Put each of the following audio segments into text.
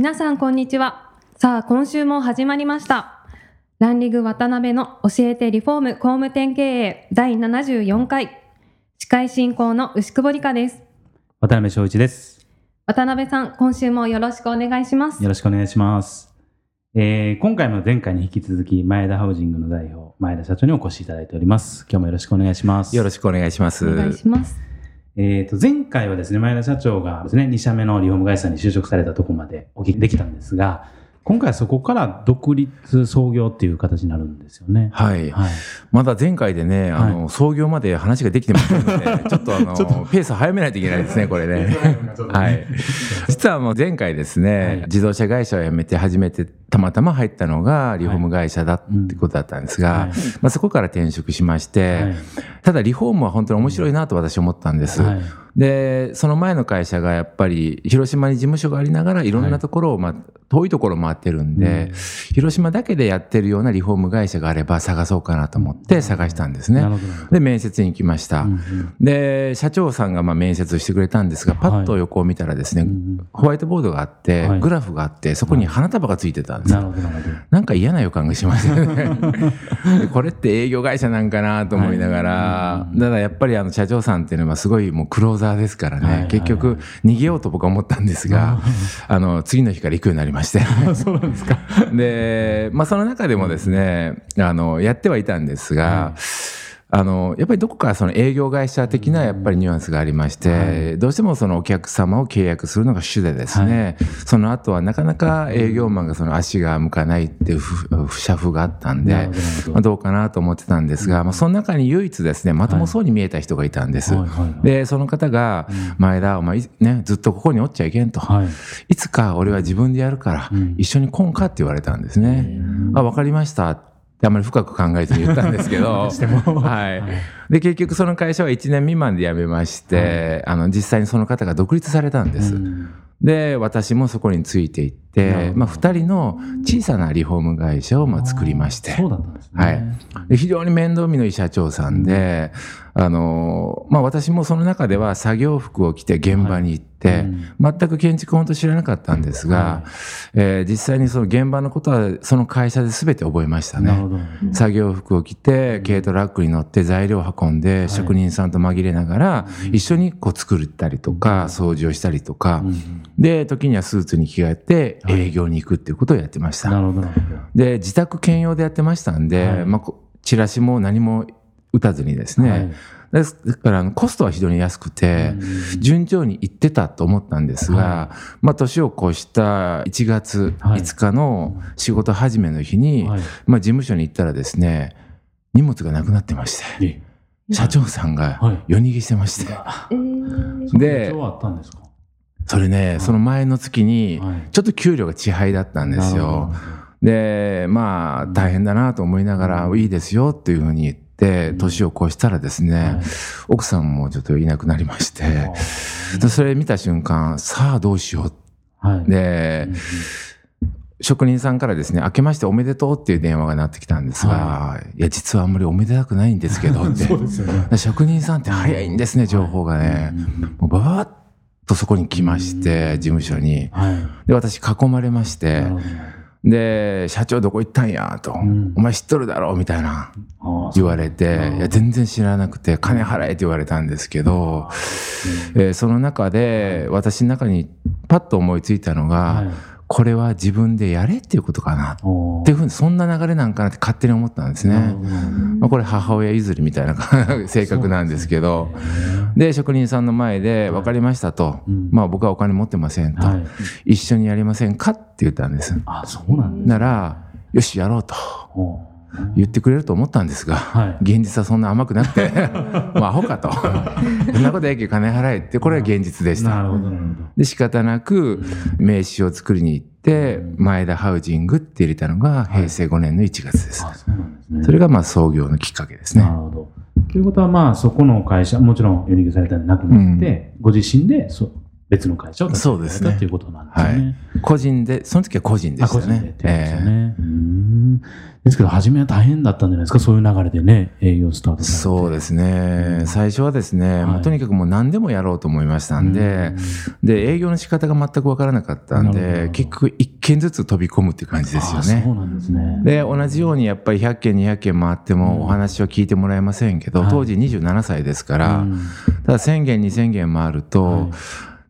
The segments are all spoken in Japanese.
皆さんこんにちはさあ今週も始まりましたランリグ渡辺の教えてリフォーム工務店経営第74回司会進行の牛久保理香です渡辺翔一です。渡辺さん今週もよろしくお願いしますよろしくお願いします。えー今回も前回に引き続き、前田ハウジングの代表、前田社長にお越しいただいております。今日もよろしくお願いします。よろしくお願いします。お願いしますえーと、前回はですね、前田社長がですね、2社目のリフォーム会社に就職されたところまでお聞きできたんですが、今回はそこから独立創業っていう形になるんですよね。はい。はい。まだ前回でね、あの、創業まで話ができてませんので、ちょっとあの、ペース早めないといけないですね、これね。はい。実はもう前回ですね、はい自動車会社を辞めて初めてたまたま入ったのがリフォーム会社だってことだったんですが、はい。まあそこから転職しまして、はい。ただリフォームは本当に面白いなと私思ったんです。はい。で、その前の会社がやっぱり広島に事務所がありながらいろんなところを、まあ、遠いところ回ってるんで、広島だけでやってるようなリフォーム会社があれば探そうかなと思って探したんですね。で、面接に行きました。うんうん。で、社長さんがまあ面接してくれたんですが、パッと横を見たらですね、ん。ホワイトボードがあって、はい。グラフがあって、そこに花束がついてたんですよ。なるほど、なるほど。なんか嫌な予感がしましたね。で これって営業会社なんかなと思いながら、ただやっぱりあの社長さんっていうのはすごいもうクローザーですからね、はいはい結局逃げようと僕は思ったんですが、あの、次の日から行くようになりまして。そうなんですか。で、まあその中でもですね、あの、やってはいたんですが、あの、やっぱりどこかその営業会社的なやっぱりニュアンスがありまして、どうしてもそのお客様を契約するのが主でですね、その後はなかなか営業マンがその足が向かないっていう不不社風があったんでまあどうかなと思ってたんですが、まあその中に唯一ですね、まともそうに見えた人がいたんです。はい。はい。はい。で、その方が、前田、お前ね、ずっとここにおっちゃいけんと。はい。いつか俺は自分でやるからうん、一緒に来んかって言われたんですね。あ、わかりましたあんまり深く考えずに言ったんですけど、はい。で、結局その会社は1年未満で辞めまして、あの、実際にその方が独立されたんです。うんで、私もそこについていって、まあ、二人の小さなリフォーム会社をまあ作りまして、そうだったんですね。はい。で非常に面倒見のいい社長さんで、あの、まあ私もその中では作業服を着て現場に行って、全く建築本当知らなかったんですが、えー実際にその現場のことはその会社で全て覚えましたね。作業服を着て、軽トラックに乗って材料を運んで、職人さんと紛れながら、一緒にこう作ったりとか、掃除をしたりとか、で、時にはスーツに着替えて営業に行くっていうことをやってました。で、自宅兼用でやってましたんで、はい。まあこ、チラシも何も打たずにですね、はいですだからコストは非常に安くて、順調にいってたと思ったんですが、まあ、年を越した1月はい。5日の仕事始めの日に、はい。まあ、事務所に行ったらですね、荷物がなくなってまして、え社長さんがはい。夜逃げしてまして、えー。で今日はあったんですか？それね、その前の月にはい、ちょっと給料が遅配だったんですよ。で、まあ、大変だなと思いながら、いいですよっていうふうに言って、年を越したらですね、はい奥さんもちょっといなくなりまして、でそれ見た瞬間、さあどうしよう。はい。で、職人さんからですね、明けましておめでとうっていう電話が鳴ってきたんですが、い、や、実はあんまりおめでたくないんですけど って。そうですよね。職人さんって早いんですね、情報がね。もうババッとそこに来まして、事務所に。はい。で、私囲まれましてで、社長どこ行ったんやと、ん。お前知っとるだろみたいな。言われて、いや、全然知らなくて、金払えって言われたんですけど、えーその中で、私の中にパッと思いついたのが、はい。これは自分でやれっていうことかな。っていうふうに、そんな流れなんかなって勝手に思ったんですね。まあ、これ母親譲りみたいな 性格なんですけど、で、職人さんの前で、分かりましたと、うん。まあ僕はお金持ってませんと、はい。一緒にやりませんかって言ったんです。あ、そうなんですなら、よし、やろうと。お言ってくれると思ったんですが、はい。現実はそんな甘くなくて もうアホかと。そんなことやけ金払えってこれは現実でした。なるほど、なるほど。で仕方なく名刺を作りに行って前田ハウジングって入れたのが平成5年の1月です、あ、そうなんですね。それがまあ創業のきっかけですね。なるほど。ということは、まあ、そこの会社、もちろん、ユニークされたんでなくなって、ご自身でそう別の会社を立ち上げられそうですね。たということなんですね。個人でその時は個人でしたね。人でってことですよね。うーんですけど、初めは大変だったんじゃないですか、そういう流れでね、営業スタートそうですね。最初はですね、もうとにかくもう何でもやろうと思いましたんで、で営業の仕方が全く分からなかったんで結局一件ずつ飛び込むっていう感じですよあそうね。なんですね。で同じようにやっぱり100件200件回ってもお話は聞いてもらえませんけど、はい。当時27歳ですから、うん。ただ1000件2000件回ると、はい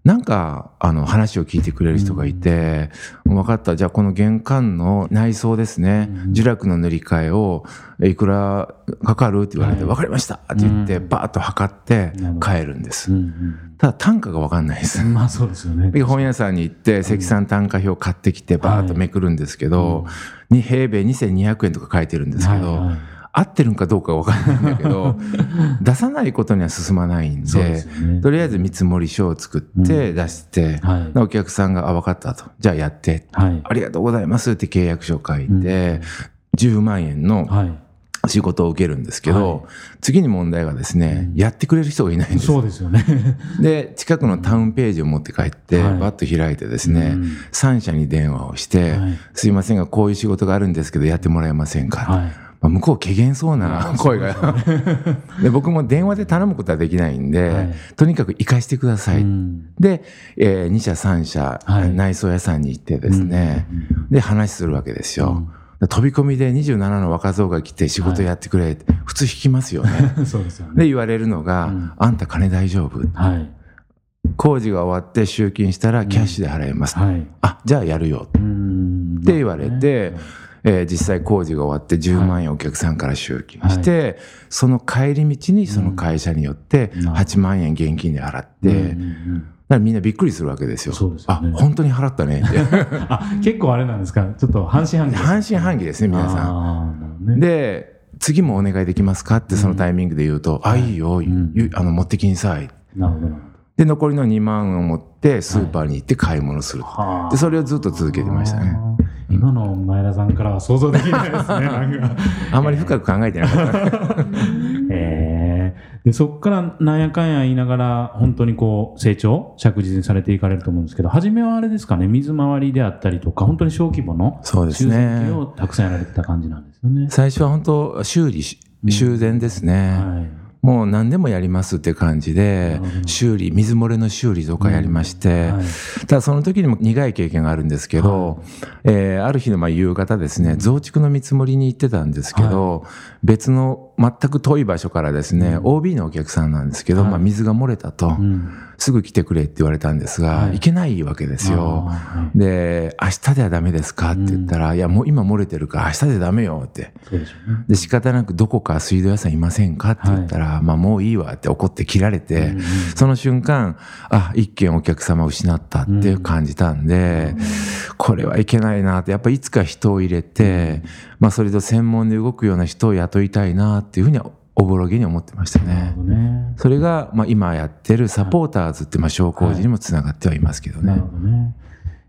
なんかあの話を聞いてくれる人がいて、分かった。じゃあこの玄関の内装ですね、うん。ジュラクの塗り替えをえいくらかかるって言われて、はい。分かりました。って言って、うん。バーッと測って帰るんです、うんただ単価が分かんないです、うんまあ、そうですよね。で本屋さんに行って積算単価表買ってきてバーッとめくるんですけど、うん。に平米2200円とか書いてるんですけど、はいはい合ってるんかどうかわかんないんだけど 出さないことには進まないんでね。とりあえず見積書を作って出して、はい。でお客さんが「あ分かった」と「じゃあやって」はい。ありがとうございます」って契約書を書いて、10万円のはい。仕事を受けるんですけど、はい。次に問題がですね、うん。やってくれる人がいないんです。そうですよね。で近くのタウンページを持って帰って、はい。バッと開いてですね、うん。3社に電話をして、はい。すいませんがこういう仕事があるんですけどやってもらえませんか、はい。まあ、向こう怪げそうな 声が。で 僕も電話で頼むことはできないんで、はい。とにかく行かしてください、うん。で、え2社3社、はい。内装屋さんに行ってですね、で話するわけですよ、飛び込みで27の若造が来て仕事やってくれって、普通引きますよね。う んそうですよね。で言われるのが、うん。あんた金大丈夫？はい。工事が終わって集金したらキャッシュで払います、はい。あじゃあやるよ。うん。って言われて、えー実際工事が終わって10万円お客さんから集金して、その帰り道にその会社によってうん8万円現金で払って、うんうんだからみんなびっくりするわけですよ。すよねあ本当に払ったねって。あ、結構あれなんですか？ちょっと半信半疑。半信半疑ですね、皆さん。ね。で、次もお願いできますか？ってそのタイミングで言うと、あ、いいよ、んゆあの持ってきんさい。なるほどで、残りの2万を持ってスーパーに行って買い物する。ど。はあで、それをずっと続けてましたね。今の前田さんからは想像できないですね。あんまり深く考えてなかった。えーでそこからなんやかんや言いながら、本当にこう、成長、着実にされていかれると思うんですけど、初めはあれですかね、水回りであったりとか、本当に小規模のそうです修ね繕系をたくさんやられてた感じなんですよね。最初は本当修理し修繕ですね、はい。もう何でもやりますって感じで修理水漏れの修理とかやりまして、はい。ただその時にも苦い経験があるんですけど、えーある日のまあ夕方ですね増築の見積もりに行ってたんですけど、別の全く遠い場所からですね、OB のお客さんなんですけど、はい。まあ、水が漏れたと、うん。すぐ来てくれって言われたんですが、はい。行けないわけですよ。はい。で明日ではダメですかって言ったら、いやもう今漏れてるから明日でダメよって。でね。で仕方なくどこか水道屋さんいませんかって言ったら、まあもういいわって怒って切られて、うんうんその瞬間あ一件お客様を失ったって感じたんで、これはいけないなって。やっぱりいつか人を入れて、まあそれと専門で動くような人を雇いたいなっていうふうにはおぼろげに思ってましたねね。それが、まあ、今やってるサポーターズって、まあ、商工事にもつながってはいますけどね。なるほどね。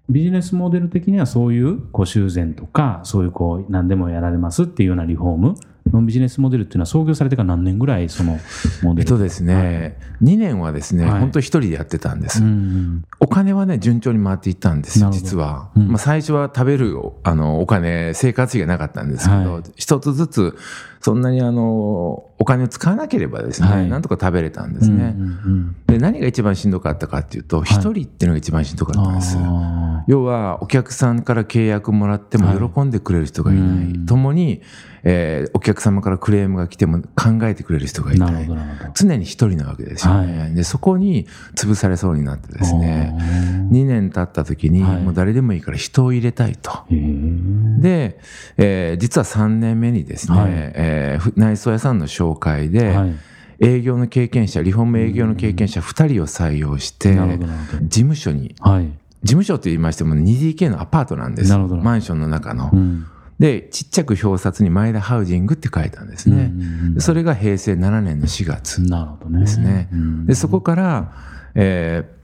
ビジネスモデル的にはそういうこう修繕とか、そういうこう何でもやられますっていうようなリフォーム、ノンビジネスモデルっていうのは創業されてから何年ぐらいそのモデル？えっとですね、2年はですね、はい。本当一人でやってたんです。うんお金はね、順調に回っていったんです実は。うん。まあ、最初は食べるあのお金、生活費がなかったんですけど、はい。一つずつ、そんなにあのお金を使わなければですね、はい。なんとか食べれたんですね。うんうんで、何が一番しんどかったかっていうと、一、人っていうのが一番しんどかったんです。あ要はお客さんから契約もらっても喜んでくれる人がいない、うん。共に、えーお客様からクレームが来ても考えてくれる人がいない。常に一人なわけですよね、はでそこに潰されそうになってですね。あー。2年経った時にはい。もう誰でもいいから人を入れたいと。へー。で、えー実は3年目にですね、はい。えーふ内装屋さんの紹介で、はい。営業の経験者リフォーム営業の経験者2人を採用して。事務所にはい。事務所と言いましても 2DK のアパートなんですマンションの中のう。ん。でちっちゃく表札に前田ハウジングって書いたんですね、それが平成7年の4月なるほどね。ですねうんでそこから、えー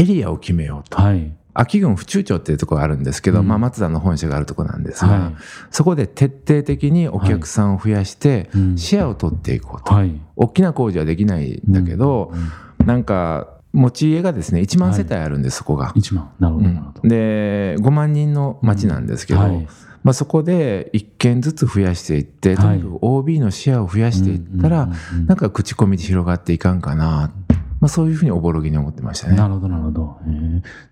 エリアを決めようとはい。秋郡府中町っていうところがあるんですけど、うんまあ、松田の本社があるところなんですが、はそこで徹底的にお客さんを増やしてい。うんシェアを取っていこうと、はい。大きな工事はできないんだけど、うんなんか持ち家がですね1万世帯あるんです、そこが。一万。なるほど、なるほど。で5万人の町なんですけど、はいまあ、そこで1軒ずつ増やしていってとにかく OB のシェアを増やしていったら、うんうんうんうんなんか口コミで広がっていかんかな、まあ、そういうふうにおぼろげに思ってましたね。なるほど、なるほど。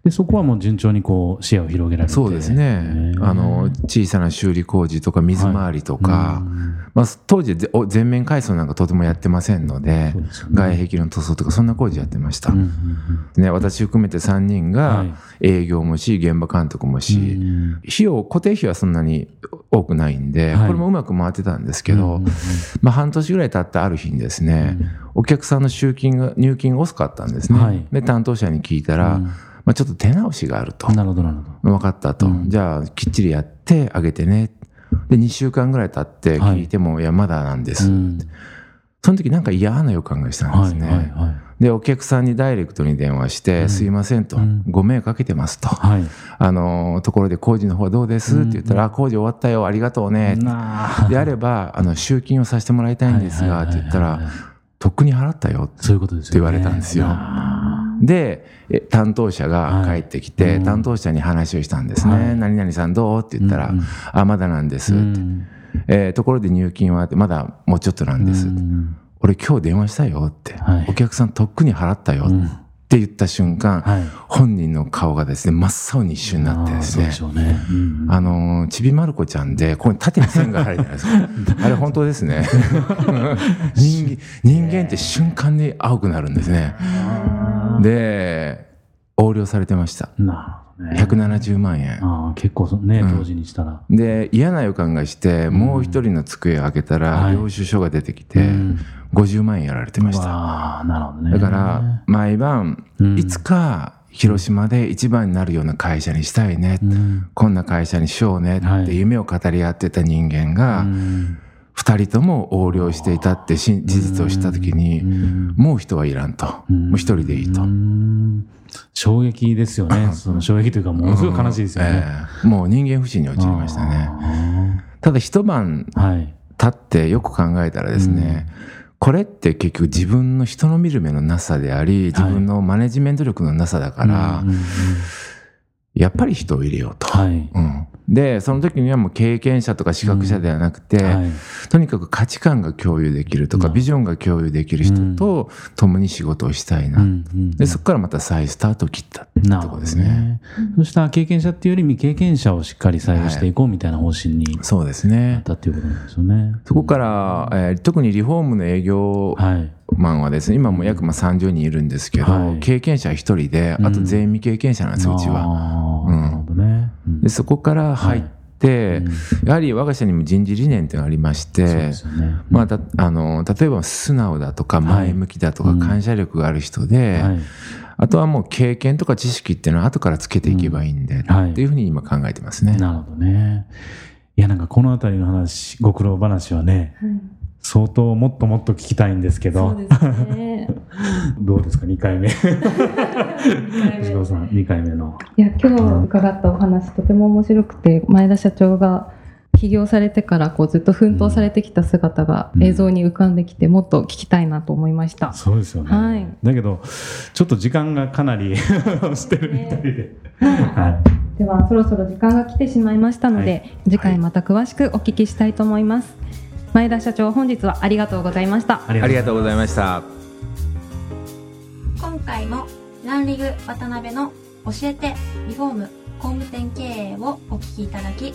で、そこはもう順調にこう、視野を広げられて。そうですね。あの、小さな修理工事とか水回りとか、まあ、当時全面改装なんかとてもやってませんのででね。外壁の塗装とかそんな工事やってました、うんうんうん。ね、私含めて3人がはい。営業もし現場監督もし、うん。費用固定費はそんなに多くないんで、はい。これもうまく回ってたんですけど、うんうんうん。まあ、半年ぐらい経ったある日にですね、お客さんの集金が入金が遅かったんですね、はい。で担当者に聞いたら、うん。まあ、ちょっと手直しがあると、なるほど、なるほど。分かったと、うん。じゃあきっちりやってあげてね。で2週間ぐらい経って聞いても、い、やまだなんです、うん。その時なんか嫌な予感がしたんですね、はい、はい、はい。でお客さんにダイレクトに電話して「うん。すいません」と、うん。ご迷惑かけてます」と、はい。あのところで工事の方はどうです?」って言ったら「あ工事終わったよありがとうね」であればあの集金をさせてもらいたいんですが」って言ったらはいはい。はいはい「とっくに払ったよ」。って言われたんですよ。あでえ担当者が帰ってきて、はいうん。担当者に話をしたんですね「はい。何々さんどう?」って言ったら「うんうん。あまだなんです」って。うんえーところで入金は?」ってまだもうちょっとなんです」うん俺今日電話したよ」って、はい。お客さんとっくに払ったよ」うんって言った瞬間、はい。本人の顔がですね真っ青に一瞬になってですねあね。うんあのーちびまる子ちゃんで、ここに縦に線が入るじゃないですか。あれ本当ですね。人間、人間って瞬間に青くなるんですね。で、横領されてました。なね。170万円。ああ、結構そね、うん当時にしたら。で、嫌な予感がして、もう一人の机を開けたら、はい領収書が出てきてうん、50万円やられてました。なるほどね。だから、毎晩う、んいつか広島で一番になるような会社にしたいね。うん、こんな会社にしようねはいって夢を語り合ってた人間うが、ん二人とも横領していたってし事実を知った時に、うんもう人はいらんと。うんもう一人でいいと。うん衝撃ですよね。その衝撃というか、ものすごい悲しいですよね。ええもう人間不信に陥りましたね。ただ一晩。経ってよく考えたらですね、これって結局自分の人の見る目のなさであり、自分のマネジメント力のなさだから、うんうんうんやっぱり人を入れようと。はい。うん、で、その時にはもう経験者とか資格者ではなくて、はい。とにかく価値観が共有できるとか、うんビジョンが共有できる人と共に仕事をしたいな。うんうんで、そこからまた再スタートを切ったってなるほどとこですね。ね。そうした経験者っていうより未経験者をしっかり採用していこうみたいな方針になそうですっね。たっていうことなんですよね。そこから、えー特にリフォームの営業はい。マンはですね、今も約まあ30人いるんですけど、はい経験者は1人で、あと全員未経験者なんですよ、うちは。あーうんなるほどね。うんで、そこから入って、やはり我が社にも人事理念っていうのがありまして、ね。まあ、たあの例えば素直だとか前向きだとかうん感謝力がある人で、はい。あとはもう経験とか知識っていうのは後からつけていけばいいんで、はいっていうふうに今考えてますね。なるほどね。いや、なんかこのあたりの話、ご苦労話はね、相当もっともっと聞きたいんですけど、そうですね。どうですか、2回目。藤子さん、2回目の。いや今日伺ったお話とても面白くて前田社長が起業されてからこうずっと奮闘されてきた姿がうん映像に浮かんできてもっと聞きたいなと思いました。そうですよね。はいだけど、ちょっと時間がかなり してるみたいで。はではそろそろ時間が来てしまいましたので、次回また詳しくお聞きしたいと思います。前田社長本日はありがとうございました。い。ありがとうございました。今回もランリグ渡辺の教えてリフォーム工務店経営をお聞きいただき